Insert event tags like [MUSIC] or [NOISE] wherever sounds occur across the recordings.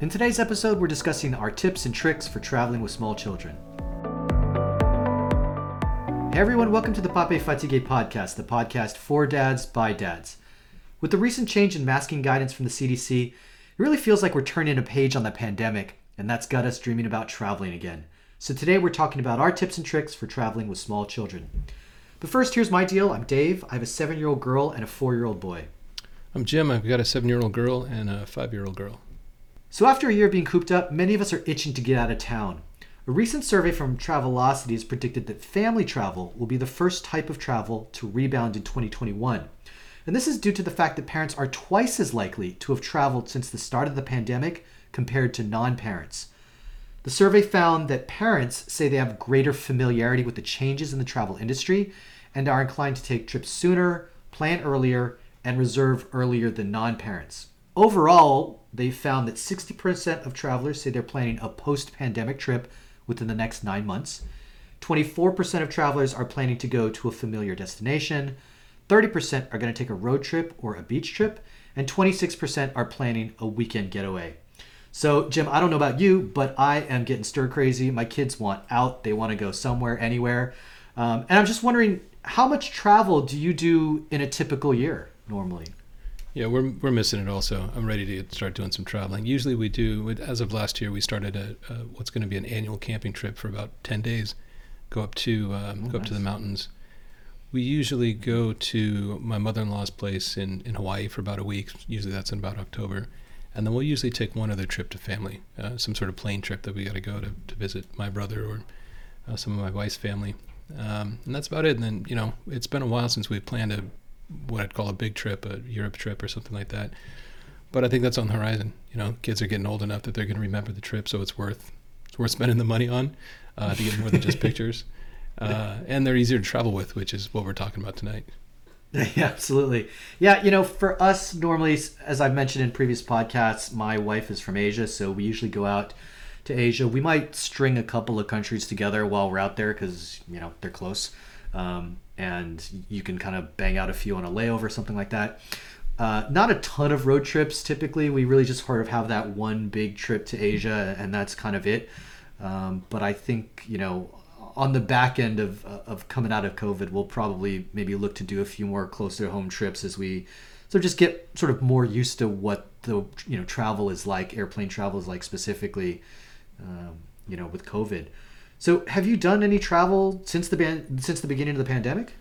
In today's episode, we're discussing our tips and tricks for traveling with small children. Hey everyone, welcome to the Pape Fatigue podcast, the podcast for dads by dads. With the recent change in masking guidance from the CDC, it really feels like we're turning a page on the pandemic, and that's got us dreaming about traveling again. So today we're talking about our tips and tricks for traveling with small children. But first, here's my deal. I'm Dave. I have a seven year old girl and a four year old boy. I'm Jim. I've got a seven year old girl and a five year old girl. So, after a year of being cooped up, many of us are itching to get out of town. A recent survey from Travelocity has predicted that family travel will be the first type of travel to rebound in 2021. And this is due to the fact that parents are twice as likely to have traveled since the start of the pandemic compared to non parents. The survey found that parents say they have greater familiarity with the changes in the travel industry and are inclined to take trips sooner, plan earlier, and reserve earlier than non parents. Overall, they found that 60% of travelers say they're planning a post pandemic trip within the next nine months. 24% of travelers are planning to go to a familiar destination. 30% are going to take a road trip or a beach trip. And 26% are planning a weekend getaway. So, Jim, I don't know about you, but I am getting stir crazy. My kids want out, they want to go somewhere, anywhere. Um, and I'm just wondering how much travel do you do in a typical year normally? Yeah, we're, we're missing it also. I'm ready to start doing some traveling. Usually we do, as of last year, we started a, a what's going to be an annual camping trip for about 10 days. Go up to um, oh, go up nice. to the mountains. We usually go to my mother-in-law's place in, in Hawaii for about a week. Usually that's in about October. And then we'll usually take one other trip to family, uh, some sort of plane trip that we got to go to to visit my brother or uh, some of my wife's family. Um, and that's about it. And then, you know, it's been a while since we've planned a what I'd call a big trip, a Europe trip or something like that. But I think that's on the horizon. You know, kids are getting old enough that they're going to remember the trip, so it's worth it's worth spending the money on uh, to get more than just [LAUGHS] pictures. Uh, and they're easier to travel with, which is what we're talking about tonight. [LAUGHS] Yeah, absolutely. Yeah, you know, for us, normally, as I've mentioned in previous podcasts, my wife is from Asia, so we usually go out to Asia. We might string a couple of countries together while we're out there because, you know, they're close. Um, and you can kind of bang out a few on a layover, or something like that. Uh, not a ton of road trips typically. We really just sort of have that one big trip to Asia, and that's kind of it. Um, but I think, you know, on the back end of, of coming out of COVID, we'll probably maybe look to do a few more closer home trips as we so just get sort of more used to what the you know travel is like, airplane travel is like specifically, um, you know, with COVID. So, have you done any travel since the ban- since the beginning of the pandemic?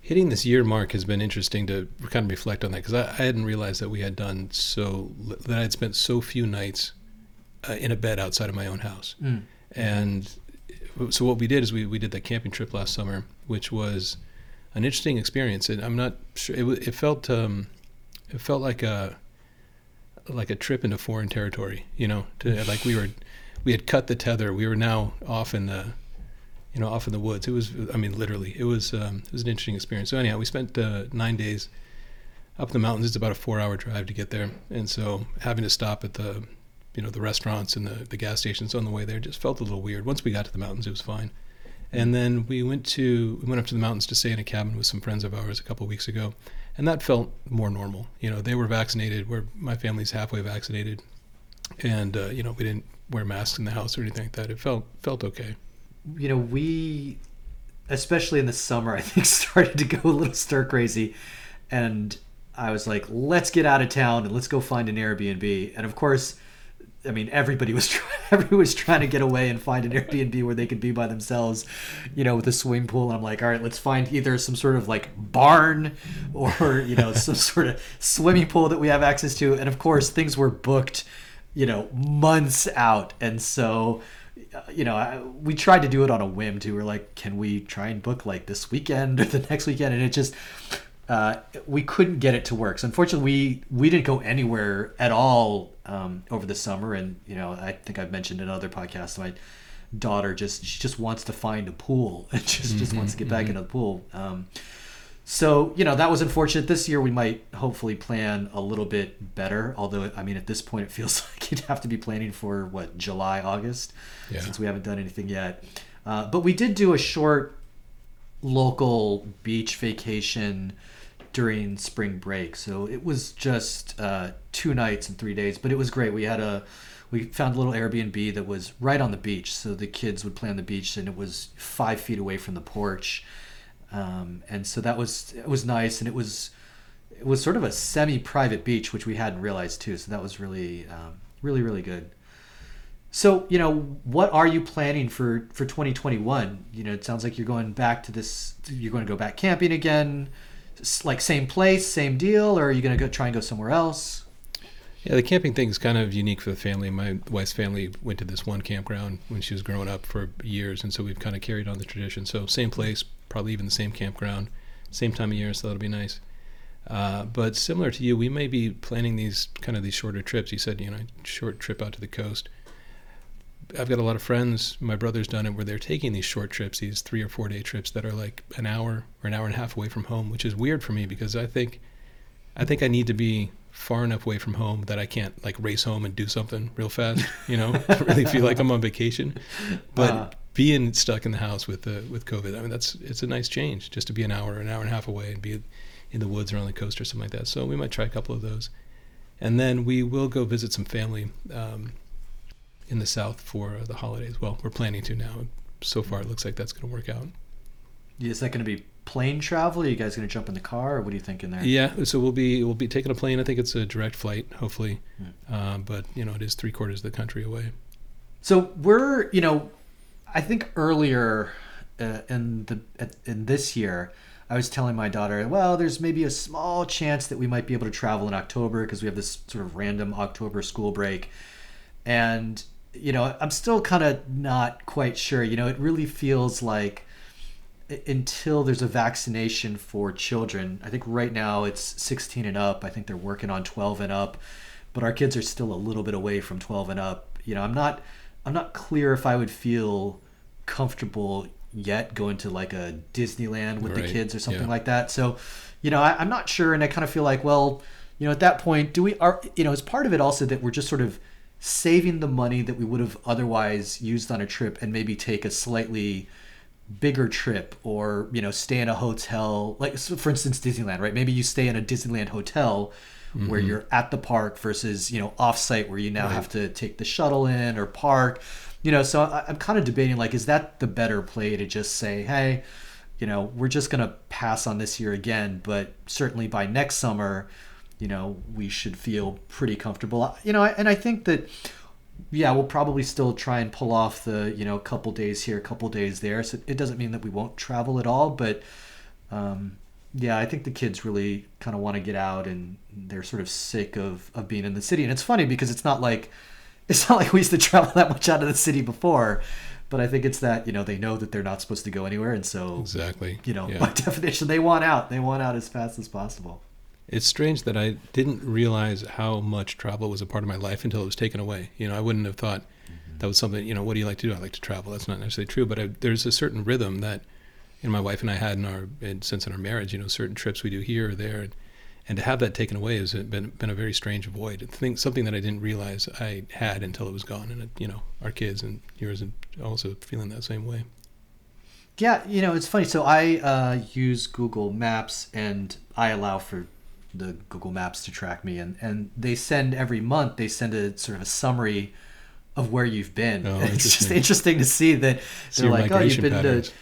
Hitting this year mark has been interesting to kind of reflect on that because I, I, hadn't realized that we had done so that I'd spent so few nights uh, in a bed outside of my own house, mm. and so what we did is we, we did that camping trip last summer, which was an interesting experience. And I'm not sure it, it felt um, it felt like a like a trip into foreign territory. You know, to, like we were we had cut the tether. We were now off in the you know off in the woods. It was I mean literally it was um, it was an interesting experience. So anyhow, we spent uh, nine days up the mountains. It's about a four hour drive to get there, and so having to stop at the you know the restaurants and the, the gas stations on the way there just felt a little weird. Once we got to the mountains, it was fine. And then we went to we went up to the mountains to stay in a cabin with some friends of ours a couple of weeks ago, and that felt more normal. You know, they were vaccinated. Where my family's halfway vaccinated, and uh, you know we didn't wear masks in the house or anything like that. It felt felt okay. You know, we especially in the summer, [LAUGHS] I think started to go a little stir crazy, and I was like, let's get out of town and let's go find an Airbnb. And of course I mean, everybody was [LAUGHS] trying, everybody was trying to get away and find an Airbnb where they could be by themselves, you know, with a swimming pool. And I'm like, all right, let's find either some sort of like barn or you know some [LAUGHS] sort of swimming pool that we have access to. And of course, things were booked, you know, months out. And so, you know, we tried to do it on a whim too. We're like, can we try and book like this weekend or [LAUGHS] the next weekend? And it just uh, we couldn't get it to work. So unfortunately, we we didn't go anywhere at all um, over the summer. And you know, I think I've mentioned in other podcasts, my daughter just she just wants to find a pool [LAUGHS] and just mm-hmm, just wants to get back mm-hmm. into the pool. Um, so you know that was unfortunate. This year we might hopefully plan a little bit better. Although I mean at this point it feels [LAUGHS] like you'd have to be planning for what July August yeah. since we haven't done anything yet. Uh, but we did do a short local beach vacation during spring break. So it was just uh, two nights and three days, but it was great. We had a we found a little Airbnb that was right on the beach, so the kids would play on the beach, and it was five feet away from the porch, um, and so that was it was nice, and it was it was sort of a semi-private beach, which we hadn't realized too. So that was really um, really really good. So you know, what are you planning for for 2021? You know, it sounds like you're going back to this. You're going to go back camping again, like same place, same deal, or are you going to go try and go somewhere else? Yeah, the camping thing is kind of unique for the family. My wife's family went to this one campground when she was growing up for years, and so we've kind of carried on the tradition. So same place, probably even the same campground, same time of year, so that'll be nice. Uh, but similar to you, we may be planning these kind of these shorter trips. You said, you know, short trip out to the coast. I've got a lot of friends. My brother's done it where they're taking these short trips, these three or four day trips that are like an hour or an hour and a half away from home, which is weird for me because I think, I think I need to be far enough away from home that I can't like race home and do something real fast. You know, [LAUGHS] really feel like I'm on vacation. But uh, being stuck in the house with the with COVID, I mean, that's it's a nice change just to be an hour, an hour and a half away and be in the woods or on the coast or something like that. So we might try a couple of those, and then we will go visit some family um, in the south for the holidays. Well, we're planning to now. So far, it looks like that's going to work out. Is that going to be plane travel? Are you guys going to jump in the car, or what are you thinking there? Yeah, so we'll be we'll be taking a plane. I think it's a direct flight, hopefully, hmm. uh, but you know it is three quarters of the country away. So we're you know, I think earlier uh, in the in this year I was telling my daughter, well, there's maybe a small chance that we might be able to travel in October because we have this sort of random October school break. And, you know, I'm still kind of not quite sure. You know, it really feels like until there's a vaccination for children, I think right now it's 16 and up. I think they're working on 12 and up, but our kids are still a little bit away from 12 and up. You know, I'm not I'm not clear if I would feel comfortable yet going to like a Disneyland with right. the kids or something yeah. like that. So, you know, I, am not sure, and I kind of feel like, well, you know, at that point, do we are you know, is part of it also that we're just sort of saving the money that we would have otherwise used on a trip and maybe take a slightly bigger trip or you know stay in a hotel like for instance disneyland right maybe you stay in a disneyland hotel mm-hmm. where you're at the park versus you know off-site where you now right. have to take the shuttle in or park you know, so I, am kind of debating like, is that the better play to just say, hey, you know, we're just going to pass on this year again, but certainly by next summer, you know, we should feel pretty comfortable. You know, and I think that, yeah, we'll probably still try and pull off the, you know, couple days here, couple days there. So it doesn't mean that we won't travel at all, but, um, yeah, I think the kids really kind of want to get out and they're sort of sick of, of being in the city. And it's funny because it's not like, [LAUGHS] it's not like we used to travel that much out of the city before but I think it's that you know they know that they're not supposed to go anywhere, and so exactly you know yeah. by [LAUGHS] definition they want out. They want out as fast as possible. It's strange that I didn't realize how much travel was a part of my life until it was taken away. You know, I wouldn't have thought mm-hmm. that was something. You know, what do you like to do? I like to travel. That's not necessarily true, but I, there's a certain rhythm that, know, my wife and I had in our in, since in our marriage. You know, certain trips we do here or there. And, and to have that taken away has been been a very strange void. Think something that I didn't realize I had until it was gone. And it, you know, our kids and yours are also feeling that same way. Yeah, you know, it's funny. So I uh, use Google Maps, and I allow for the Google Maps to track me, and and they send every month. They send a sort of a summary of where you've been. Oh, [LAUGHS] it's just interesting to see that they're like, oh, you've been patterns. to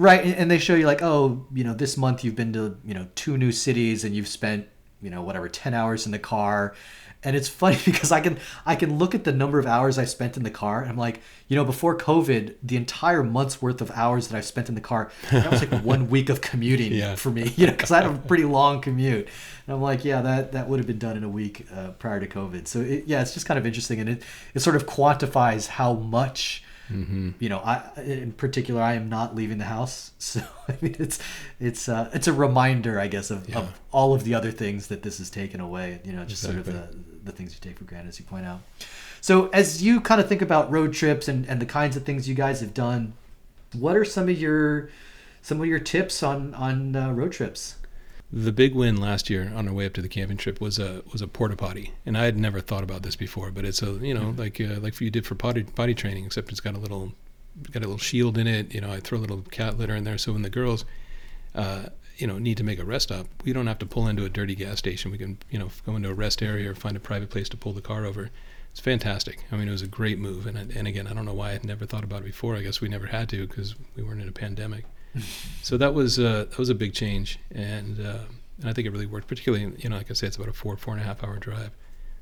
Right, and they show you like, oh, you know, this month you've been to, you know, two new cities and you've spent, you know, whatever, 10 hours in the car. And it's [LAUGHS] funny because I can I can look at the number of hours I spent in the car and I'm like, you know, before COVID, the entire month's worth of hours that I spent in the car, that was like [LAUGHS] one week of commuting yeah. for me, you know, because I had a pretty long commute. And I'm like, yeah, that that would have been done in a week uh, prior to COVID. So it, yeah, it's just kind of interesting, and it it sort of quantifies how much Mm-hmm. You know, I in particular, I am not leaving the house, [LAUGHS] so I mean, it's it's uh, it's a reminder, I guess, of, yeah. of all of the other things that this has taken away. You know, just exactly. sort of the the things you take for granted, as you point out. So, as you kind of think about road trips and and the kinds of things you guys have done, what are some of your some of your tips on on uh, road trips? The big win last year on our way up to the camping trip was a was a porta potty, and I had never thought about this before. But it's a you know mm-hmm. like uh, like you did for potty potty training, except it's got a little got a little shield in it. You know, I throw a little cat litter in there, so when the girls, uh, you know, need to make a rest stop, we don't have to pull into a dirty gas station. We can you know go into a rest area or find a private place to pull the car over. it's fantastic. I mean, it was a great move, and and again, I don't know why I'd never thought about it before. I guess we never had to because we weren't in a pandemic. So that was uh, that was a big change, and uh, and I think it really worked. Particularly, you know, like I said, it's about a four four and a half hour drive,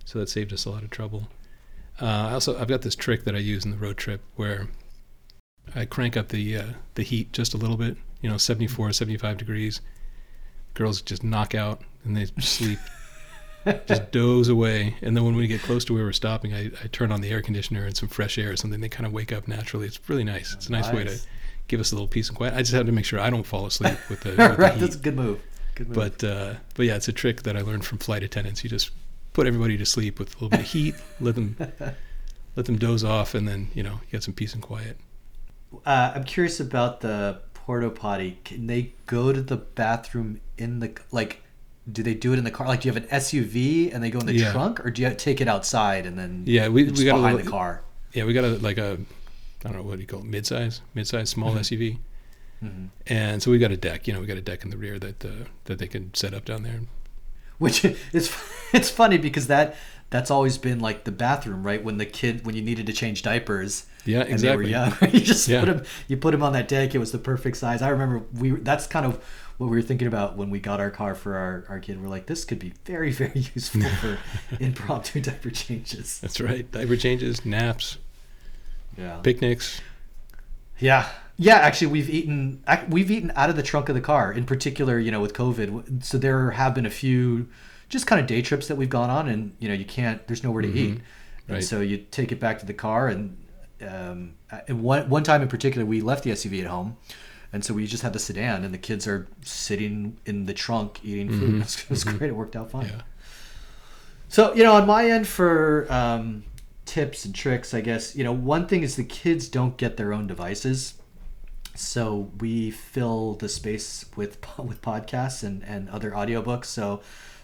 so that saved us a lot of trouble. Uh, I also I've got this trick that I use in the road trip where I crank up the uh, the heat just a little bit, you know, 74, 75 degrees. Girls just knock out and they sleep, [LAUGHS] just doze away. And then when we get close to where we're stopping, I, I turn on the air conditioner and some fresh air or something. They kind of wake up naturally. It's really nice. It's a nice, way to Nice. Give us a little peace and quiet. I just have to make sure I don't fall asleep with the, [LAUGHS] with the heat. that's a good move. Good move. But uh, but yeah, it's a trick that I learned from flight attendants. You just put everybody to sleep with a little bit of heat, [LAUGHS] let them [LAUGHS] let them doze off, and then you know you get some peace and quiet. Uh, I'm curious about the porta potty. Can they go to the bathroom in the like? Do they do it in the car? Like, do you have an SUV and they go in the Yeah. trunk, or do you take it outside and then Yeah, we we got a behind little, the car? Yeah, we got a like a I don't know what do you call it, mid-size, mid-size small SUV, Mhm. and so we got a deck. You know, we got a deck in the rear that uh, that they can set up down there. Which [LAUGHS] is it's funny because that that's always been like the bathroom, right? When the kid when you needed to change diapers. Yeah, exactly. And they were young. [LAUGHS] you just Yeah. put him you put him on that deck. It was the perfect size. I remember we that's kind of what we were thinking about when we got our car for our, our kid. We're like, this could be very, [LAUGHS] very useful for impromptu diaper changes. That's right. Diaper changes, naps, Yeah. picnics. Yeah, yeah. Actually, we've eaten we've eaten out of the trunk of the car. In particular, you know, with COVID, so there have been a few just kind of day trips that we've gone on, and you know, you can't. There's nowhere to eat, and Mm-hmm. Right. so you take it back to the car. And, um, and one one time in particular, we left the SUV at home. And so we just had the sedan, and the kids are sitting in the trunk eating food. Mhm. [LAUGHS] It, was, it was great. It worked out fine. Yeah. So, you know, on my end for um, tips and tricks, I guess, you know, one thing is the kids don't get their own devices. So we fill the space with [LAUGHS] with podcasts and, and other audiobooks. So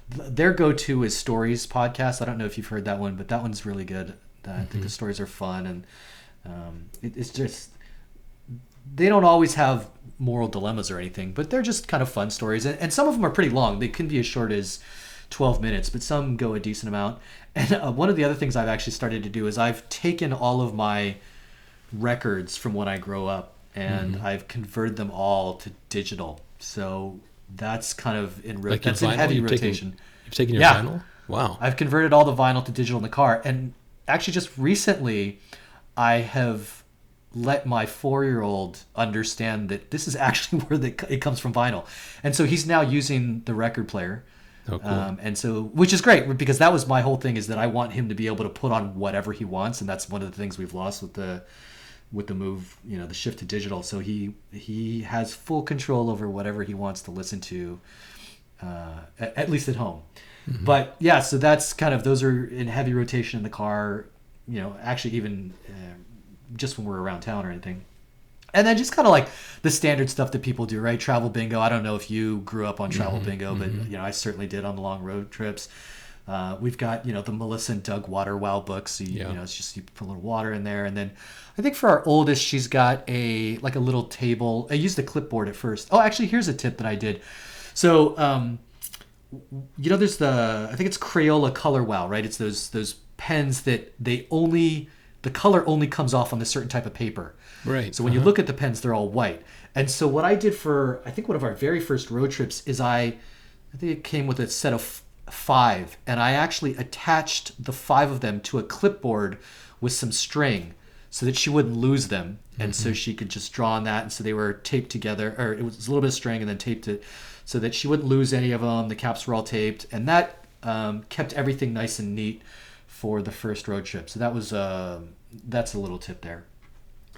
their go-to is Stories podcast. I don't know if you've heard that one, but that one's really good. I think the stories are fun and um, it, it's just they don't always have moral dilemmas or anything, but they're just kind of fun stories. And, and some of them are pretty long. They can be as short as 12 minutes, but some go a decent amount. [LAUGHS] And uh, one of the other things I've actually started to do is I've taken all of my records from when I grow up and I've converted them all to digital. So that's kind of in, ro- Like that's in vinyl? heavy You've taken- rotation. You've taken your Yeah. vinyl. Wow. I've converted all the vinyl to digital in the car, and actually, just recently, I have let my four-year-old understand that this is [LAUGHS] actually where the, it comes from vinyl, and so he's now using the record player. Oh, cool. Um, and so, which is great because that was my whole thing is that I want him to be able to put on whatever he wants, and that's one of the things we've lost with the with the move, you know, the shift to digital. So he he has full control over whatever he wants to listen to, uh, at, at least at home. But yeah, so that's kind of those are in heavy rotation in the car. You know, actually even uh, just when we're around town or anything. And then just kind of like the standard stuff that people do, right? Travel bingo. I don't know if you grew up on travel bingo, but you know, I certainly did on the long road trips. Uh, we've got you know the Melissa and Doug Water Wow books. So you, Yeah. you know, it's just you put a little water in there, and then I think for our oldest, she's got a like a little table. I used a clipboard at first. Oh, actually, here's a tip that I did. So um, you know there's the i think it's crayola color wow right it's those those pens that they only the color only comes off on this certain type of paper. Right. so when you look at the pens they're all white. And so what i did for i think one of our very first road trips is i i think it came with a set of f- five and i actually attached the five of them to a clipboard with some string so that she wouldn't lose them. And so she could just draw on that and so they were taped together or it was a little bit of string and then taped it so that she wouldn't lose any of them. The caps were all taped and that um, kept everything nice and neat for the first road trip. So that was uh, that's a little tip there.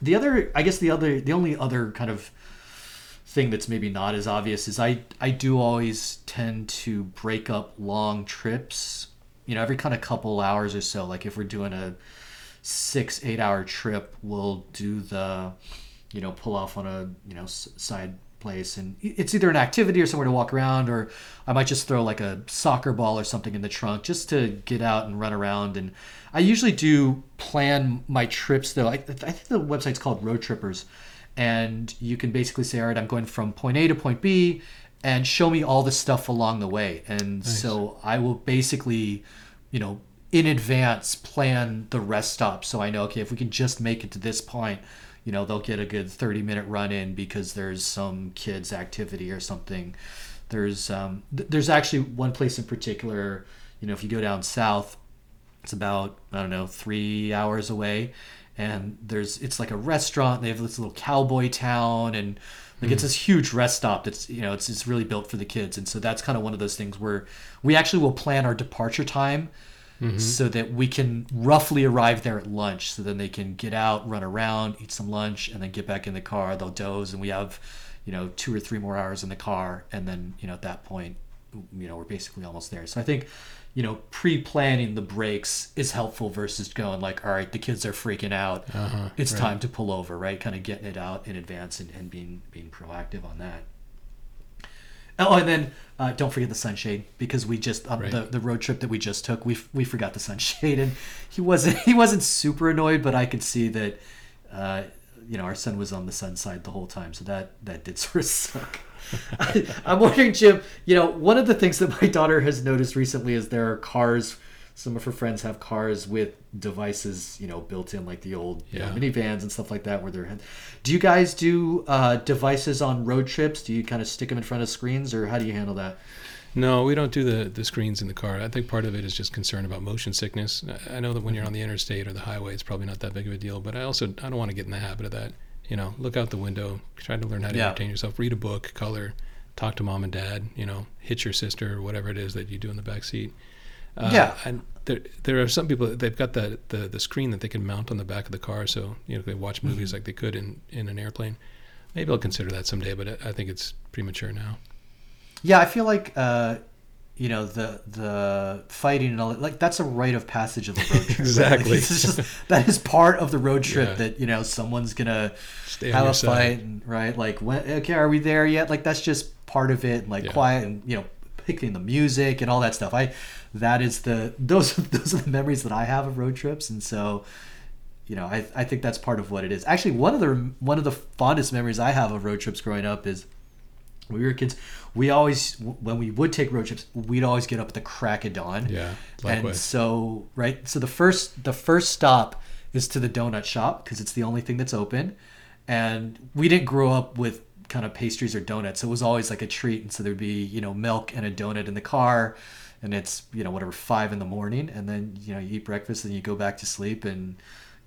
The other i guess the other the only other kind of thing that's maybe not as obvious is i i do always tend to break up long trips you know every kind of couple hours or so. Like if we're doing a six eight hour trip we'll do the you know pull off on a you know side place. And it's either an activity or somewhere to walk around or i might just throw like a soccer ball or something in the trunk just to get out and run around. And i usually do plan my trips though. I, I think the website's called Roadtrippers. And you can basically say all right i'm going from point a to point b and show me all the stuff along the way. And so i will basically you know in advance plan the rest stop so I know okay if we can just make it to this point, you know they'll get a good thirty minute run in because there's some kids activity or something. There's um, th- there's actually one place in particular. You know if you go down south, it's about I don't know three hours away, and there's it's like a restaurant. They have this little cowboy town and. Like it's this huge rest stop that's you know it's it's really built for the kids, and so that's kind of one of those things where we actually will plan our departure time so that we can roughly arrive there at lunch. So then they can get out, run around, eat some lunch, and then get back in the car. They'll doze, and we have, you know, two or three more hours in the car, and then you know at that point, you know, we're basically almost there. So I think, you know, pre-planning the breaks is helpful versus going like, all right, the kids are freaking out. Uh-huh, it's right. time to pull over, right? Kind of getting it out in advance and, and being being proactive on that. Oh, and then uh, don't forget the sunshade because we just um, Right. the, the road trip that we just took, we, f- we forgot the sunshade, [LAUGHS] and he wasn't he wasn't super annoyed, but I could see that, uh, you know, our son was on the sun side the whole time, so that that did [LAUGHS] sort of suck. I, [LAUGHS] I'm wondering, Jim. You know, one of the things that my daughter has noticed recently is there are cars. Some of her friends have cars with devices, you know, built in, like the old you know, minivans and stuff like that. Where they're, do you guys do uh, devices on road trips? Do you kind of stick them in front of screens, or how do you handle that? No, we don't do the, the screens in the car. I think part of it is just concern about motion sickness. I- I know that when you're on the interstate or the highway, it's probably not that big of a deal, but I also I don't want to get in the habit of that. You know, look out the window, try to learn how to Yeah. entertain yourself, read a book, color, talk to mom and dad. You know, hit your sister or whatever it is that you do in the back seat. Uh, Yeah. and there there are some people that they've got that the the screen that they can mount on the back of the car, so you know they watch movies Mm-hmm. like they could in in an airplane. Maybe I'll consider that someday, but I think it's premature now. Yeah, I feel like uh, you know the the fighting and all that. Like that's a rite of passage of the road trip. right? [LAUGHS] Like, Exactly. just that is part of the road [LAUGHS] trip Yeah. that you know someone's gonna Stay have a side. fight, and, right? Like when okay, are we there yet? Like that's just part of it. And like Yeah. quiet and you know picking the music and all that stuff. I that is the [LAUGHS] those those are the memories that I have of road trips, and so. You know, I, I think that's part of what it is. Actually, one of the one of the fondest memories I have of road trips growing up is when we were kids, we always when we would take road trips, we'd always get up at the crack of dawn. Yeah, And so, right, so the first the first stop is to the donut shop because it's the only thing that's open. And we didn't grow up with kind of pastries or donuts. So it was always like a treat. And so there'd be, you know, milk and a donut in the car. And it's, you know, whatever, five in the morning. And then, you know, you eat breakfast and you go back to sleep. And,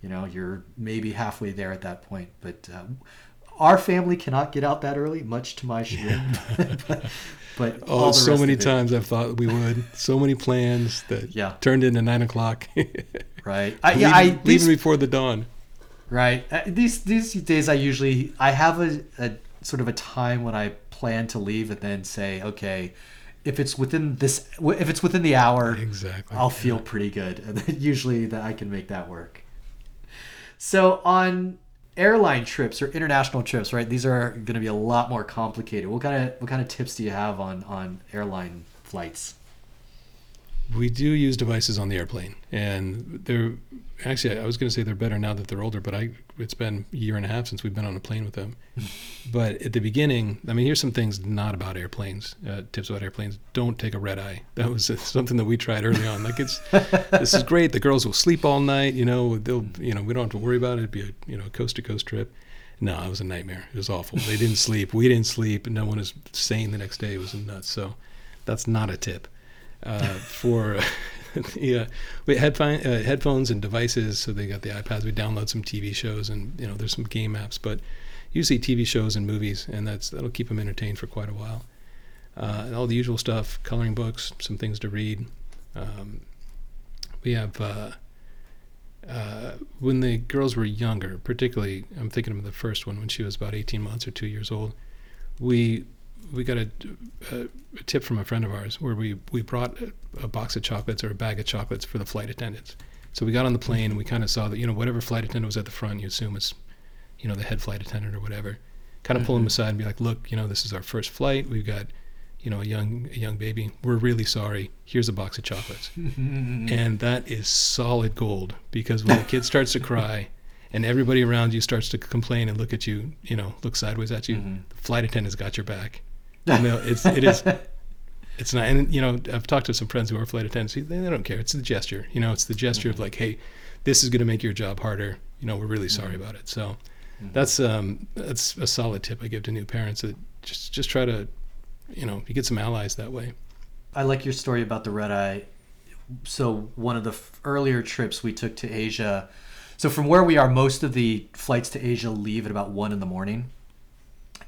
you know, you're maybe halfway there at that point. But uh, our family cannot get out that early, much to my chagrin. [LAUGHS] but, but [LAUGHS] Oh, so many times I've thought we would. So many plans that Yeah. turned into nine o'clock. [LAUGHS] Right. I, leaving, yeah, I, leaving these, before the dawn. Right. Uh, These these days, I usually I have a, a sort of a time when I plan to leave, and then say, okay, if it's within this, if it's within the hour, Exactly. I'll feel pretty good, [LAUGHS] and usually that I can make that work. So on airline trips or international trips, right? These are going to be a lot more complicated. What kind of what kind of tips do you have on on airline flights? We do use devices on the airplane, and they're actually I was going to say they're better now that they're older, but I it's been a year and a half since we've been on a plane with them. [LAUGHS] but at the beginning, I mean, here's some things not about airplanes. Uh, tips about airplanes: don't take a red eye. That was [LAUGHS] something that we tried early on. Like it's [LAUGHS] this is great. The girls will sleep all night. You know, they'll you know we don't have to worry about it. It'd be a you know coast to coast trip. No, it was a nightmare. It was awful. They didn't sleep. We didn't sleep. No one was sane the next day. It was nuts. So that's not a tip for [LAUGHS] the uh, we headphone, uh, headphones and devices. So they got the iPads. We download some TV shows and you know there's some game apps, but usually TV shows and movies, and that's that'll keep them entertained for quite a while. Uh, and all the usual stuff, coloring books, some things to read. Um, we have uh, uh, when the girls were younger, particularly I'm thinking of the first one when she was about 18 months or two years old. We we got a, a, a tip from a friend of ours where we, we brought a, a box of chocolates or a bag of chocolates for the flight attendants. So we got on the plane and we kind of saw that, you know, whatever flight attendant was at the front, you assume it's, you know, the head flight attendant or whatever. Kind of pull them Mhm. aside and be like, look, you know, this is our first flight. We've got, you know, a young a young baby. We're really sorry. Here's a box of chocolates. [LAUGHS] And that is solid gold because when the kid starts to cry and everybody around you starts to complain and look at you, you know, look sideways at you, Mhm. the flight attendant's got your back. [LAUGHS] You know, it's it is It's not, and you know, I've talked to some friends who are flight attendants. They, they don't care. It's the gesture. You know, it's the gesture Mm-hmm. of like, hey, this is going to make your job harder. You know, we're really sorry Mm-hmm. about it. So that's um, that's a solid tip I give to new parents. That just just try to, you know, you get some allies that way. I like your story about the red eye. So one of the f- earlier trips we took to Asia. So from where we are, most of the flights to Asia leave at about one in the morning.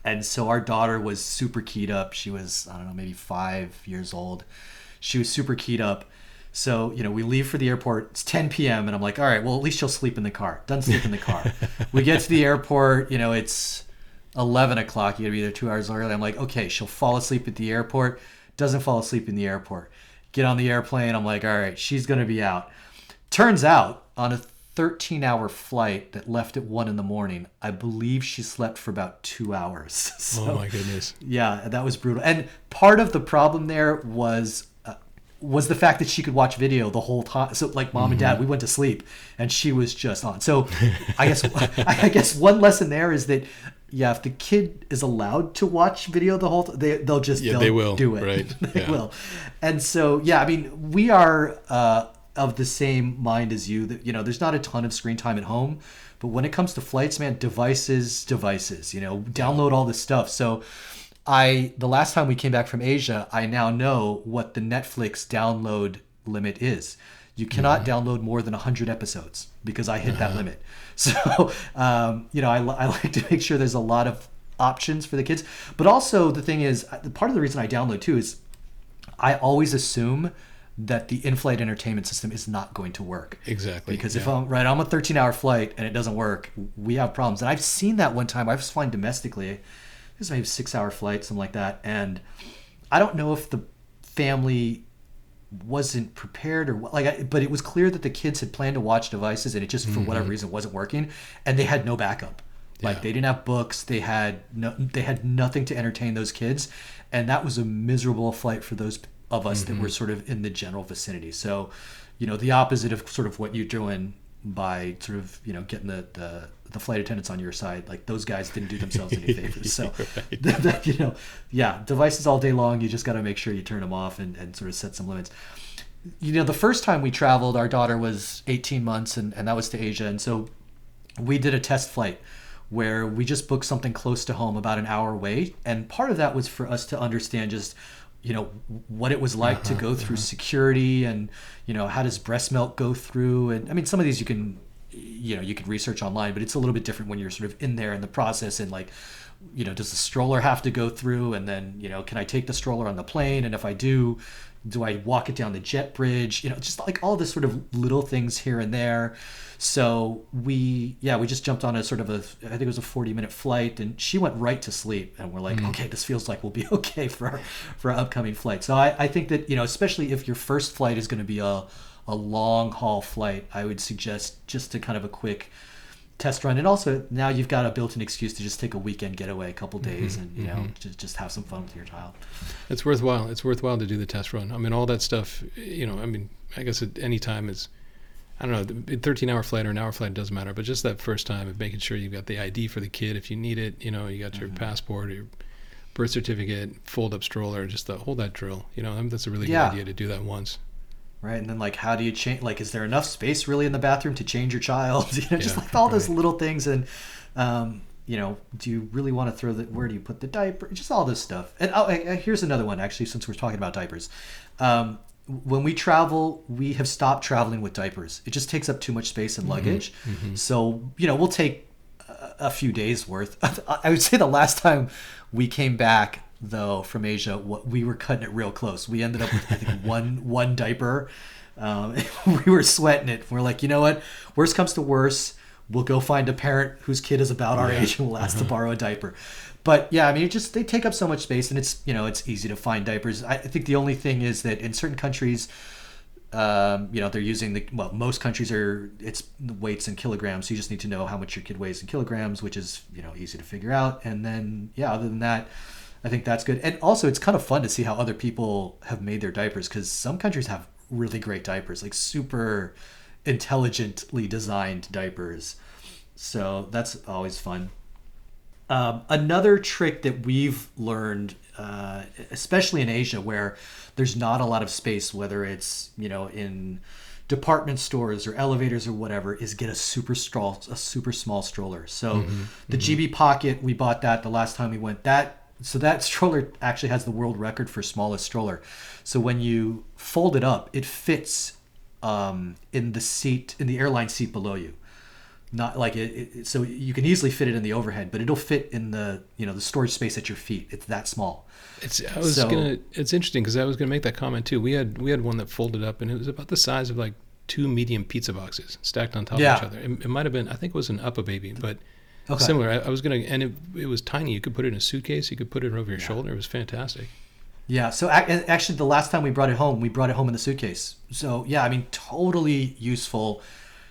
And so our daughter was super keyed up. She was, I don't know, maybe five years old. She was super keyed up. So, you know, we leave for the airport. It's 10 p.m. And I'm like, all right, well, at least she'll sleep in the car. Doesn't sleep in the car. [LAUGHS] we get to the airport, you know, it's 11 o'clock. You gotta be there two hours early. I'm like, okay, she'll fall asleep at the airport. Doesn't fall asleep in the airport. Get on the airplane. I'm like, all right, she's gonna be out. Turns out on a 13 hour flight that left at one in the morning, I believe she slept for about two hours. [LAUGHS] So, oh my goodness. yeah, that was brutal. And part of the problem there was uh, was the fact that she could watch video the whole time. So like mom and dad, we went to sleep and she was just on. So I guess [LAUGHS] I guess one lesson there is that yeah, if the kid is allowed to watch video the whole time, they they'll just Yeah, they'll they will, do it. right, [LAUGHS] they yeah. will. And so yeah, I mean, we are uh, of the same mind as you. That you know, there's not a ton of screen time at home, but when it comes to flights, man, devices, devices. You know, download all this stuff. So. I the last time we came back from Asia, I now know what the Netflix download limit is. You cannot download more than 100 episodes because I hit that limit. [LAUGHS] So, um, you know, I, I like to make sure there's a lot of options for the kids. But also, the thing is, part of the reason I download too is I always assume that the in-flight entertainment system is not going to work. Exactly. Because if. I'm right, I'm a 13 hour flight and it doesn't work, we have problems. And I've seen that one time. I was flying domestically. It was maybe a six hour flight, something like that. And I don't know if the family wasn't prepared or what, like, I, but it was clear that the kids had planned to watch devices and it just for whatever mm-hmm. reason wasn't working, and they had no backup. Like Yeah. they didn't have books, they had no, they had nothing to entertain those kids, and that was a miserable flight for those of us that were mm-hmm. sort of in the general vicinity. So, you know, the opposite of sort of what you're doing by sort of you know getting the the, the flight attendants on your side. Like those guys didn't do themselves any [LAUGHS] favors. So, [LAUGHS] you know, yeah, devices all day long. You just got to make sure you turn them off and, and sort of set some limits. You know, the first time we traveled, our daughter was 18 months, and, and that was to Asia, and so we did a test flight where we just booked something close to home about an hour away and part of that was for us to understand just you know what it was like to uh-huh, go through uh-huh. security and you know how does breast milk go through? And i mean some of these you can you know you can research online but it's a little bit different when you're sort of in there in the process and like you know does the stroller have to go through? And then you know can i take the stroller on the plane? And if i do do i walk it down the jet bridge? You know just like all this sort of little things here and there. So we yeah we just jumped on a sort of a i think it was a 40 minute flight and she went right to sleep. And we're like mm-hmm. okay this feels like we'll be [LAUGHS] okay for our, for our upcoming flight. So I, I think that you know especially if your first flight is going to be a, a long haul flight i would suggest just to kind of a quick test run and also now you've got a built-in excuse to just take a weekend getaway a couple mm-hmm. days and you know mm-hmm. just, just have some fun with your child It's worthwhile. It's worthwhile to do the test run. I mean, all that stuff. You know, I mean, I guess at any time is, I don't know, the 13 hour flight or an hour flight doesn't matter. But just that first time of making sure you've got the ID for the kid if you need it. You know, you got your mm-hmm. passport, your birth certificate, fold up stroller, just the whole that drill. You know, I mean, that's a really Yeah. good idea to do that once. Right? And then like how do you change like is there enough space really in the bathroom to change your child? [LAUGHS] You know just like all those little things. And um you know do you really want to throw the where do you put the diaper? Just all this stuff. And oh here's another one actually since we're talking about diapers. Um when we travel we have stopped traveling with diapers. It just takes up too much space Mm-hmm. and luggage so you know we'll take a- a few days worth. [LAUGHS] I would say the last time we came back though from asia we were cutting it real close. We ended up with i think [LAUGHS] one one diaper. Um, [LAUGHS] we were sweating it. We're like you know what? Worst comes to worst we'll go find a parent whose kid is about our age and we'll ask to borrow a diaper. But yeah i mean it just they take up so much space and it's you know it's easy to find diapers. I I think the only thing is that in certain countries um, you know they're using the well most countries are it's weights in kilograms. So you just need to know how much your kid weighs in kilograms which is you know easy to figure out. And then yeah other than that i think that's good. And also it's kind of fun to see how other people have made their diapers because some countries have really great diapers like super intelligently designed diapers. So that's always fun. Um, another trick that we've learned, uh, especially in Asia, where there's not a lot of space, whether it's you know in department stores or elevators or whatever, is get a super small a super small stroller. So the GB Pocket, we bought that the last time we went. That so that stroller actually has the world record for smallest stroller. So when you fold it up, it fits um, in the seat in the airline seat below you not like it, it, so you can easily fit it in the overhead but it'll fit in the you know the storage space at your feet it's that small It's I was So- gonna. It's interesting because I was gonna make that comment too. We had we had one that folded up and it was about the size of like two medium pizza boxes stacked on top Yeah. of each other. It, it might have been. I think it was an UPPAbaby, but Okay. similar. I, I was gonna and it it was tiny. You could put it in a suitcase. You could put it over your shoulder. It was fantastic. yeah so ac- actually the last time we brought it home we brought it home in the suitcase so yeah i mean totally useful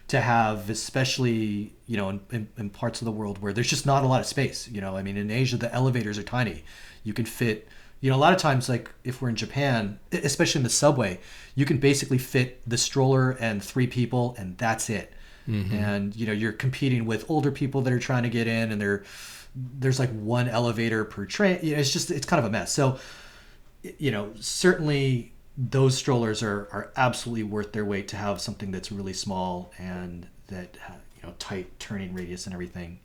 to have especially you know in, in, in parts of the world where there's just not a lot of space you know i mean in asia the elevators are tiny you can fit you know a lot of times like if we're in japan especially in the subway you can basically fit the stroller and three people and that's it Mm-hmm. and you know you're competing with older people that are trying to get in and there there's like one elevator per train you know, it's just it's kind of a mess so you know, certainly those strollers are, are absolutely worth their weight to have something that's really small and that you know tight turning radius and everything.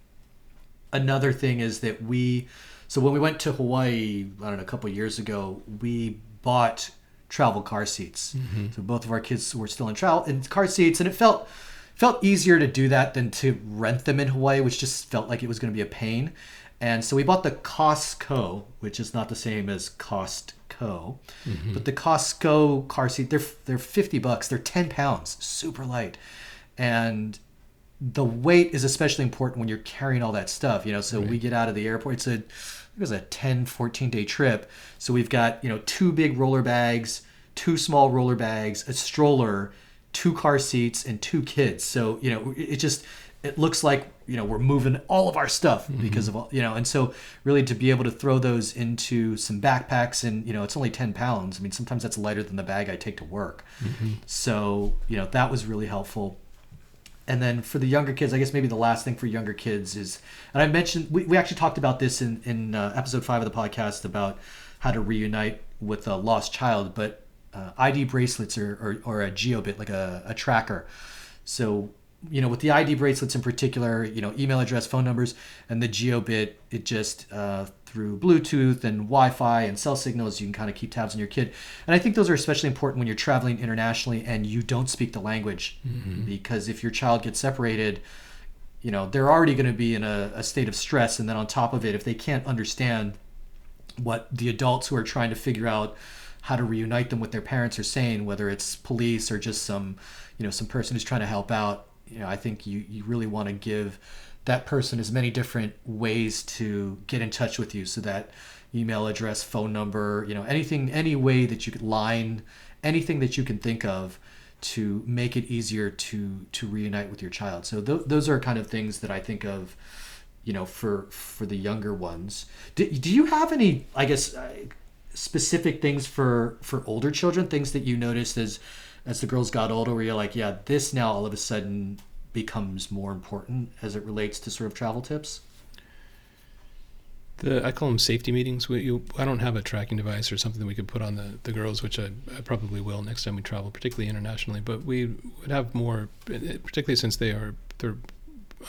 Another thing is that we, so when we went to Hawaii, I don't know, a couple of years ago, we bought travel car seats. Mm-hmm. So both of our kids were still in travel in car seats, and it felt felt easier to do that than to rent them in Hawaii, which just felt like it was going to be a pain. And so we bought the Cosco, which is not the same as Costco, mm-hmm. but the Cosco car seat. They're they're fifty bucks. They're ten pounds, super light, and the weight is especially important when you're carrying all that stuff. You know, so we get out of the airport. It's a it was a 10, 14 day trip. So we've got you know two big roller bags, two small roller bags, a stroller, two car seats, and two kids. So you know it just it looks like you know we're moving all of our stuff because of all you know and so really to be able to throw those into some backpacks and you know it's only 10 pounds. I mean sometimes that's lighter than the bag i take to work. So you know that was really helpful. And then for the younger kids, I guess maybe the last thing for younger kids is, and I mentioned we, we actually talked about this in in uh, episode five of the podcast about how to reunite with a lost child, but uh, ID bracelets or, or, or a Jiobit like a, a tracker. So you know with the ID bracelets in particular, you know email address, phone numbers, and the Jiobit, it just uh, through Bluetooth and Wi-Fi and cell signals, you can kind of keep tabs on your kid. And I think those are especially important when you're traveling internationally and you don't speak the language, because if your child gets separated, you know they're already going to be in a, a state of stress, and then on top of it, if they can't understand what the adults who are trying to figure out how to reunite them with their parents are saying, whether it's police or just some, you know, some person who's trying to help out. You know, I think you you really want to give that person as many different ways to get in touch with you, so that email address, phone number, you know, anything, any way that you could line, anything that you can think of to make it easier to to reunite with your child. So th- those are kind of things that I think of you know for for the younger ones do, do you have any i guess specific things for for older children things that you noticed as as the girls got older where you're like yeah this now all of a sudden becomes more important as it relates to sort of travel tips The I call them safety meetings. We, you, I don't have a tracking device or something that we could put on the, the girls, which I, I probably will next time we travel, particularly internationally. But we would have more, particularly since they are they're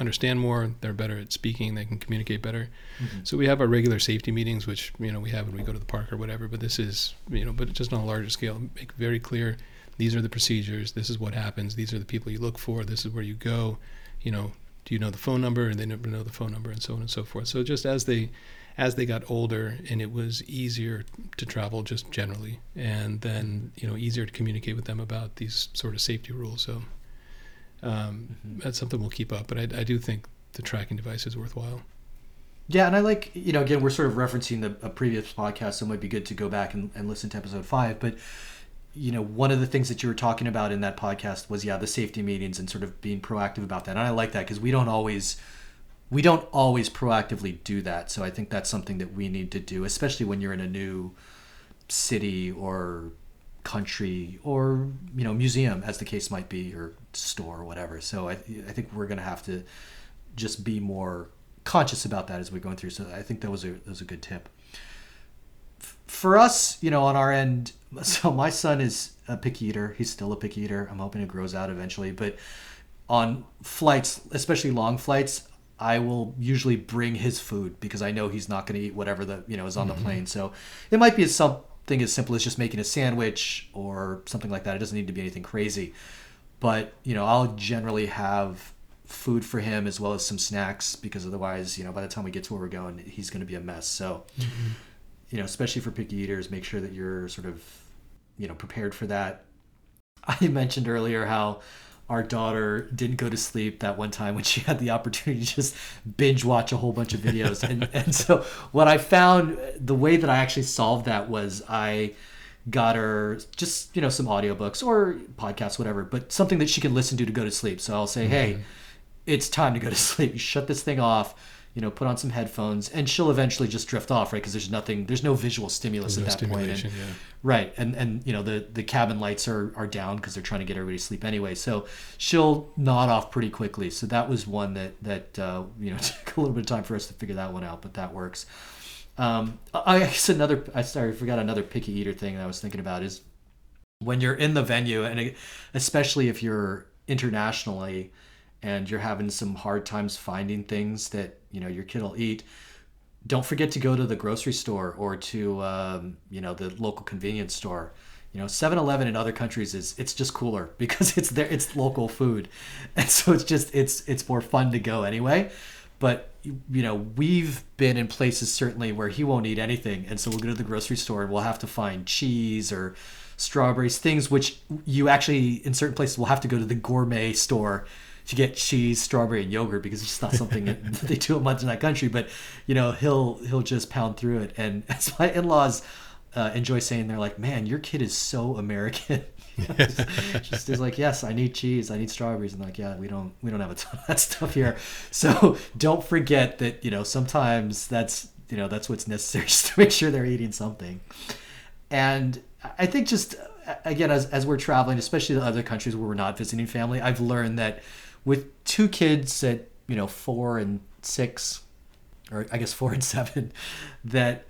understand more, they're better at speaking, they can communicate better. Mm-hmm. So we have our regular safety meetings, which you know we have when we go to the park or whatever. But this is you know, but just on a larger scale, make very clear. These are the procedures. This is what happens. These are the people you look for. This is where you go. You know, do you know the phone number? And they never know the phone number, and so on and so forth. So just as they as they got older and it was easier to travel just generally and then you know easier to communicate with them about these sort of safety rules so um, that's something we'll keep up but I, I do think the tracking device is worthwhile Yeah, and I like you know again we're sort of referencing the, a previous podcast, so it might be good to go back and, and listen to episode five. But you know one of the things that you were talking about in that podcast was yeah the safety meetings and sort of being proactive about that. And I like that because we don't always we don't always proactively do that. So I think that's something that we need to do, especially when you're in a new city or country or you know museum as the case might be or store or whatever so i, I think we're going to have to just be more conscious about that as we're going through. So I think that was a that was a good tip. F- For us, you know, on our end, [LAUGHS] so my son is a picky eater. He's still a picky eater. I'm hoping it grows out eventually. But on flights, especially long flights, I will usually bring his food because I know he's not going to eat whatever the you know is on the mm-hmm. plane. So it might be something as simple as just making a sandwich or something like that. It doesn't need to be anything crazy. But you know, I'll generally have food for him as well as some snacks because otherwise, you know, by the time we get to where we're going, he's going to be a mess. So, mm-hmm. you know, especially for picky eaters, make sure that you're sort of, you know, prepared for that. [LAUGHS] I mentioned earlier how our daughter didn't go to sleep that one time when she had the opportunity to just binge watch a whole bunch of videos. and, and so what I found, the way that I actually solved that was I got her just, you know, some audiobooks or podcasts, whatever, but something that she can listen to to go to sleep. So I'll say, hey, it's time to go to [LAUGHS] sleep. You shut this thing off, you know, put on some headphones, and she'll eventually just drift off, right? Because there's nothing, there's no visual stimulus No at that point. And, yeah. Right, and and you know the the cabin lights are are down because they're trying to get everybody to sleep anyway. So she'll nod off pretty quickly. So that was one that that uh, you know [LAUGHS] took a little bit of time for us to figure that one out, but that works. Um, I guess another I sorry I forgot another picky eater thing that I was thinking about is when you're in the venue and especially if you're internationally and you're having some hard times finding things that you know your kid will eat don't forget to go to the grocery store or to um, you know the local convenience store. You know 7-eleven in other countries is it's just cooler [LAUGHS] because it's there it's local food. And so it's just it's it's more fun to go anyway but you know we've been in places certainly where he won't eat anything and so we'll go to the grocery store and we'll have to find cheese or strawberries things which you actually in certain places will have to go to the gourmet store to get cheese, strawberry, and yogurt because it's just not something that [LAUGHS] they do much in that country. But you know, he'll he'll just pound through it. And [LAUGHS] as my in-laws uh, enjoy saying, they're like, "Man, your kid is so American." [LAUGHS] just, is like, "Yes, I need cheese, I need strawberries," and like, "Yeah, we don't we don't have a ton of that stuff here." So don't forget that you know sometimes that's you know that's what's necessary [LAUGHS] just to make sure they're eating something. And I think just again, as, as we're traveling, especially to other countries where we're not visiting family, I've learned that with two kids at you know four and six, or I guess four and [LAUGHS] seven, that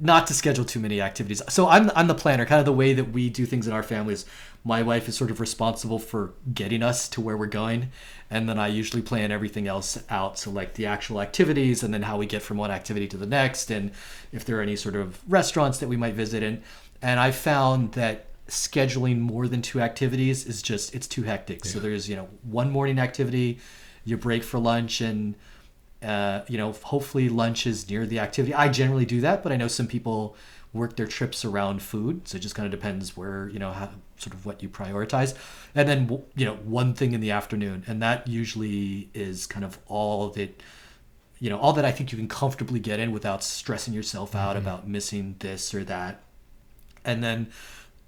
not to schedule too many activities. So I'm I'm the planner. Kind of the way that we do things in our family is my wife is sort of responsible for getting us to where we're going, and then I usually plan everything else out. So like the actual activities, and then how we get from one activity to the next, and if there are any sort of restaurants that we might visit. And and I found that scheduling more than two activities is just it's too hectic. So there's you know one morning activity, you break for lunch and uh, you know, hopefully lunch is near the activity. I generally do that, but I know some people work their trips around food, so it just kind of depends where you know how, sort of what you prioritize. And then you know one thing in the afternoon, and that usually is kind of all that you know all that I think you can comfortably get in without stressing yourself out about missing this or that. And then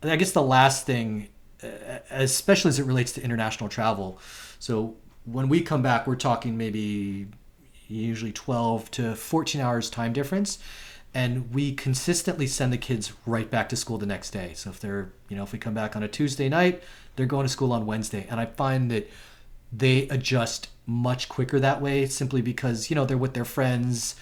I guess the last thing, uh, especially as it relates to international travel, so when we come back, we're talking maybe usually 12 to 14 hours time difference. And we consistently send the kids right back to school the next day. So if they're you know if we come back on a tuesday night they're going to school on wednesday. And i find that they adjust much quicker that way simply because you know they're with their friends.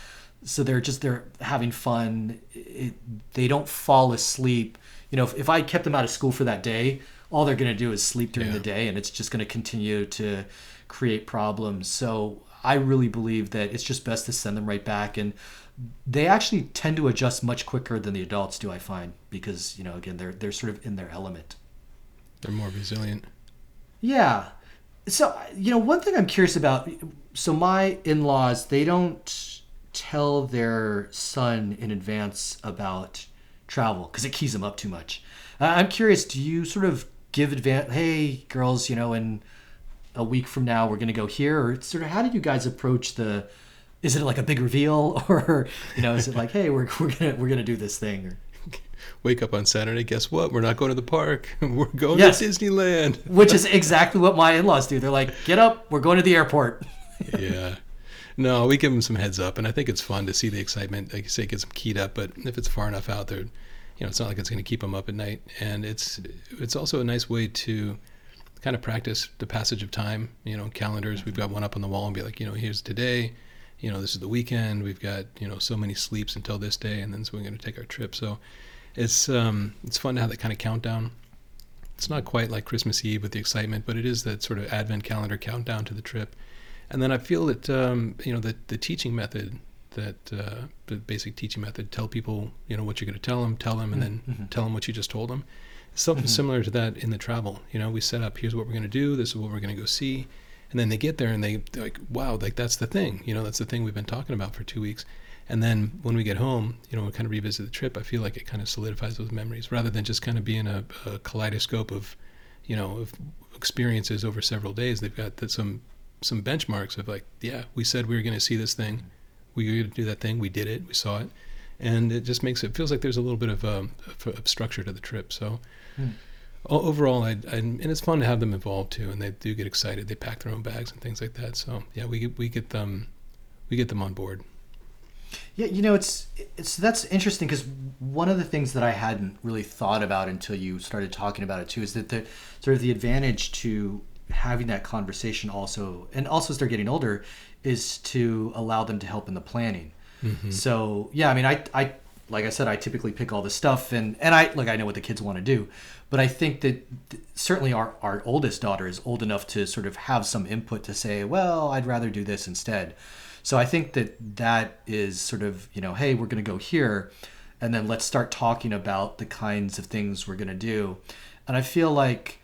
So they're just they're having fun. It, they don't fall asleep. You know if, if i kept them out of school for that day all they're going to do is sleep during Yeah. the day and it's just going to continue to create problems. So i really believe that it's just best to send them right back and they actually tend to adjust much quicker than the adults do i find because you know again they're they're sort of in their element They're more resilient. yeah. So, you know, one thing I'm curious about so, my in laws, they don't tell their son in advance about travel because it keys them up too much. Uh, I'm curious, do you sort of give advance, hey, girls, you know, in a week from now, we're going to go here? Or sort of how did you guys approach the, is it like a big reveal [LAUGHS] or, you know, is it like, hey, we're, we're going to, we're to do this thing? Or, Wake up on Saturday. Guess what? We're not going to the park. [LAUGHS] We're going Yes. to Disneyland. [LAUGHS] which is exactly what my in-laws do. They're like, get up, we're going to the airport. yeah. No, we give them some heads up, and I think it's fun to see the excitement. Like you say, gets them keyed up. But if it's far enough out there, you know, it's not like it's going to keep them up at night. And it's it's also a nice way to kind of practice the passage of time. You know, calendars. We've got one up on the wall and be like, you know, here's today, you know, this is the weekend. We've got you know so many sleeps until this day, and then so we're going to take our trip. So it's um, it's fun to have that kind of countdown. It's not quite like Christmas Eve with the excitement, but it is that sort of Advent calendar countdown to the trip. And then I feel that um, you know the the teaching method that uh, the basic teaching method tell people you know what you're going to tell them tell them and then Mm-hmm. tell them what you just told them something Mhm. similar to that in the travel. You know we set up here's what we're going to do. This is what we're going to go see. And then they get there and they they're like wow like that's the thing. You know that's the thing we've been talking about for two weeks. And then when we get home you know we kind of revisit the trip i feel like it kind of solidifies those memories rather than just kind of being a, a kaleidoscope of you know of experiences over several days. They've got that some some benchmarks of like yeah we said we were going to see this thing. We were going to do that thing. We did it. We saw it. And it just makes it feels like there's a little bit of, um, of, of structure to the trip. So Hmm. overall I, I and it's fun to have them involved too and they do get excited they pack their own bags and things like that so yeah we get we get them we get them on board Yeah, you know, it's it's that's interesting because one of the things that I hadn't really thought about until you started talking about it too is that the sort of the advantage to having that conversation also, and also as they're getting older, is to allow them to help in the planning. So yeah, I mean, I I like I said, I typically pick all the stuff, and and I like I know what the kids want to do, but I think that th- certainly our our oldest daughter is old enough to sort of have some input to say, well, I'd rather do this instead. So I think that that is sort of you know, hey, we're going to go here, and then let's start talking about the kinds of things we're going to do, and I feel like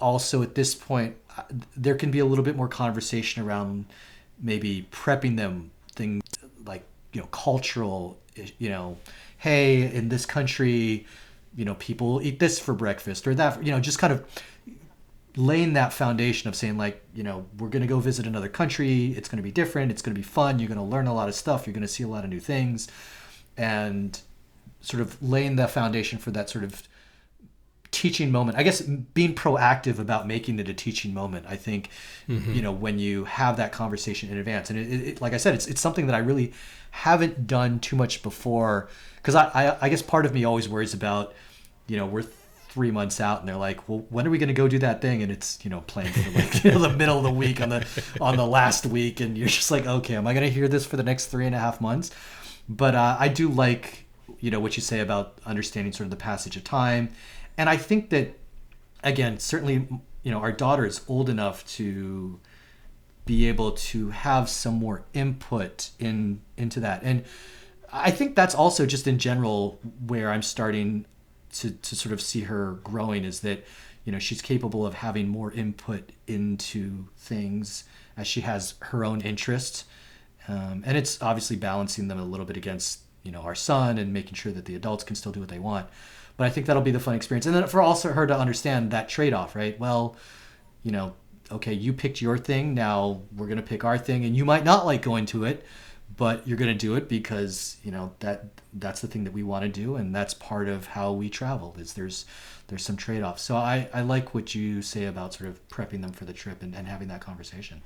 also at this point uh, there can be a little bit more conversation around maybe prepping them things like you know cultural you know hey in this country you know people eat this for breakfast or that you know just kind of laying that foundation of saying like you know we're going to go visit another country. It's going to be different. It's going to be fun. You're going to learn a lot of stuff. You're going to see a lot of new things. And sort of laying the foundation for that sort of teaching moment. I guess being proactive about making it a teaching moment i think you know when you have that conversation in advance. And it, it, like i said it's, it's something that i really haven't done too much before because I, I i guess part of me always worries about you know we're three months out and they're like well when are we going to go do that thing? And it's you know planned for like [LAUGHS] you know, the middle of the week on the on the last week. And you're just like okay am i going to hear this for the next three and a half months? But uh, i do like you know what you say about understanding sort of the passage of time and i think that again certainly you know our daughter is old enough to be able to have some more input in into that. And i think that's also just in general where i'm starting to, to sort of see her growing is that you know she's capable of having more input into things as she has her own interests um, and it's obviously balancing them a little bit against you know our son and making sure that the adults can still do what they want but i think that'll be the fun experience and then for also her to understand that trade-off right well you know okay you picked your thing now we're going to pick our thing and you might not like going to it but you're going to do it because you know that that's the thing that we want to do and that's part of how we travel is there's there's some trade-offs so i i like what you say about sort of prepping them for the trip and, and having that conversation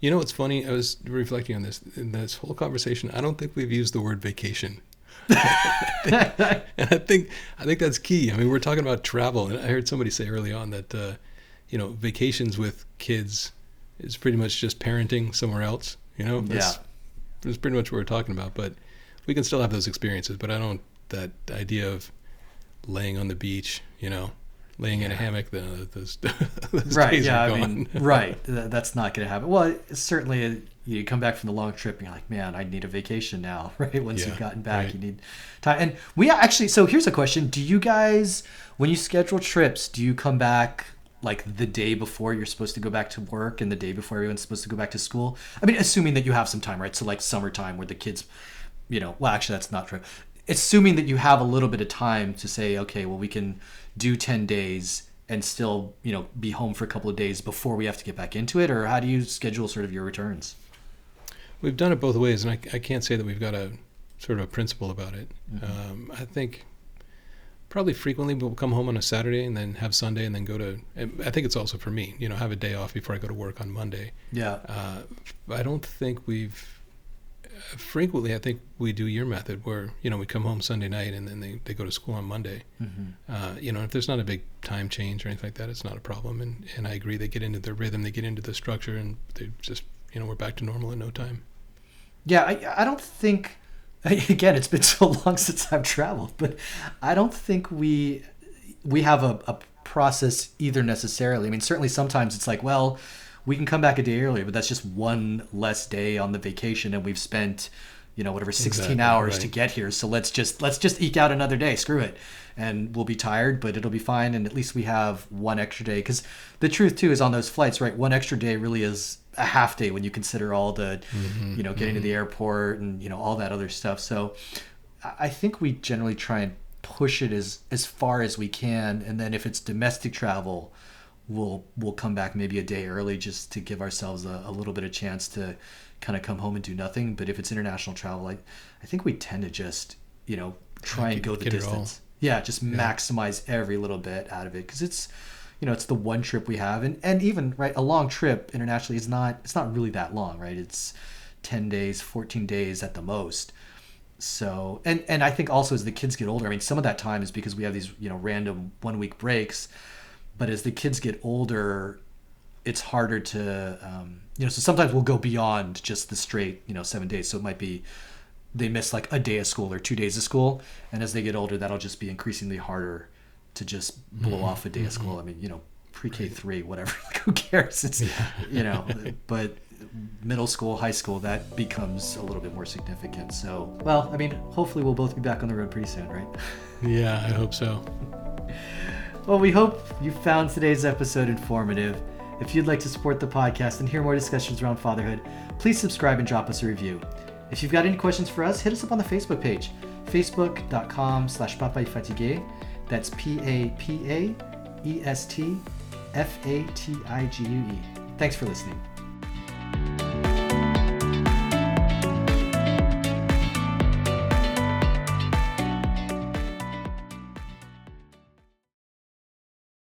You know what's funny? I was reflecting on this in this whole conversation. I don't think we've used the word vacation. [LAUGHS] and I think I think that's key. I mean, we're talking about travel, and I heard somebody say early on that uh, you know vacations with kids is pretty much just parenting somewhere else. You know, that's, Yeah. that's pretty much what we're talking about. But we can still have those experiences. But I don't that idea of laying on the beach, you know, laying in a hammock. The, those, [LAUGHS] those right days yeah are i gone. mean [LAUGHS] right that's not going to happen. Well certainly uh, you come back from the long trip and you're like man i need a vacation now [LAUGHS] right? Once Yeah, you've gotten back right. you need time. And we actually so here's a question. Do you guys when you schedule trips do you come back like the day before you're supposed to go back to work and the day before everyone's supposed to go back to school? I mean assuming that you have some time right? So like summertime where the kids you know well actually that's not true. Assuming that you have a little bit of time to say okay well we can do 10 days and still you know be home for a couple of days before we have to get back into it or how do you schedule sort of your returns We've done it both ways, and I, I can't say that we've got a sort of a principle about it. Mm-hmm. Um, I think probably frequently we'll come home on a Saturday and then have Sunday and then go to. I think it's also for me, you know, have a day off before I go to work on Monday. yeah Uh, I don't think we've frequently. I think we do your method where you know we come home Sunday night and then they, they go to school on Monday. hmm Uh, you know, if there's not a big time change or anything like that, it's not a problem. And and I agree, they get into their rhythm, they get into the structure, and they just you know we're back to normal in no time. Yeah, I, I don't think. [LAUGHS] Again, it's been [LAUGHS] so long since I've traveled, but I don't think we we have a, a process either necessarily. I mean, certainly sometimes it's like, well, we can come back a day earlier, but that's just one less day on the vacation, and we've spent, you know, whatever 16 Exactly, hours right. to get here. So let's just let's just eke out another day. Screw it, and we'll be tired, but it'll be fine, and at least we have one extra day. Because the truth too is on those flights, right? One extra day really is a half day when you consider all the, mm-hmm, you know, getting to the mm-hmm. airport and you know all that other stuff. So I I think we generally try and push it as as far as we can, and then if it's domestic travel, we'll we'll come back maybe a day early just to give ourselves a, a little bit of chance to kind of come home and do nothing. But if it's international travel, I I think we tend to just you know try and Get- go the get it all. distance. Yeah, just maximize every little bit out of it because it's you know it's the one trip we have and and even right a long trip internationally is not it's not really that long right it's 10 days 14 days at the most so and and i think also as the kids get older i mean some of that time is because we have these you know random one week breaks but as the kids get older it's harder to um, you know so sometimes we'll go beyond just the straight you know seven days. So it might be they miss like a day of school or two days of school. And as they get older that'll just be increasingly harder to just blow off a day of school. I mean you know pre-k 3 whatever [LAUGHS] like who cares? It's you know [LAUGHS] but middle school high school that becomes a little bit more significant. So well i mean hopefully we'll both be back on the road pretty soon right? Yeah, I hope so. [LAUGHS] Well, we hope you found today's episode informative. If you'd like to support the podcast and hear more discussions around fatherhood, please subscribe and drop us a review. If you've got any questions for us, hit us up on the Facebook page, facebook.com slash papaestfatigue. That's P-A-P-A-E-S-T F-A-T-I-G-U-E. Thanks for listening.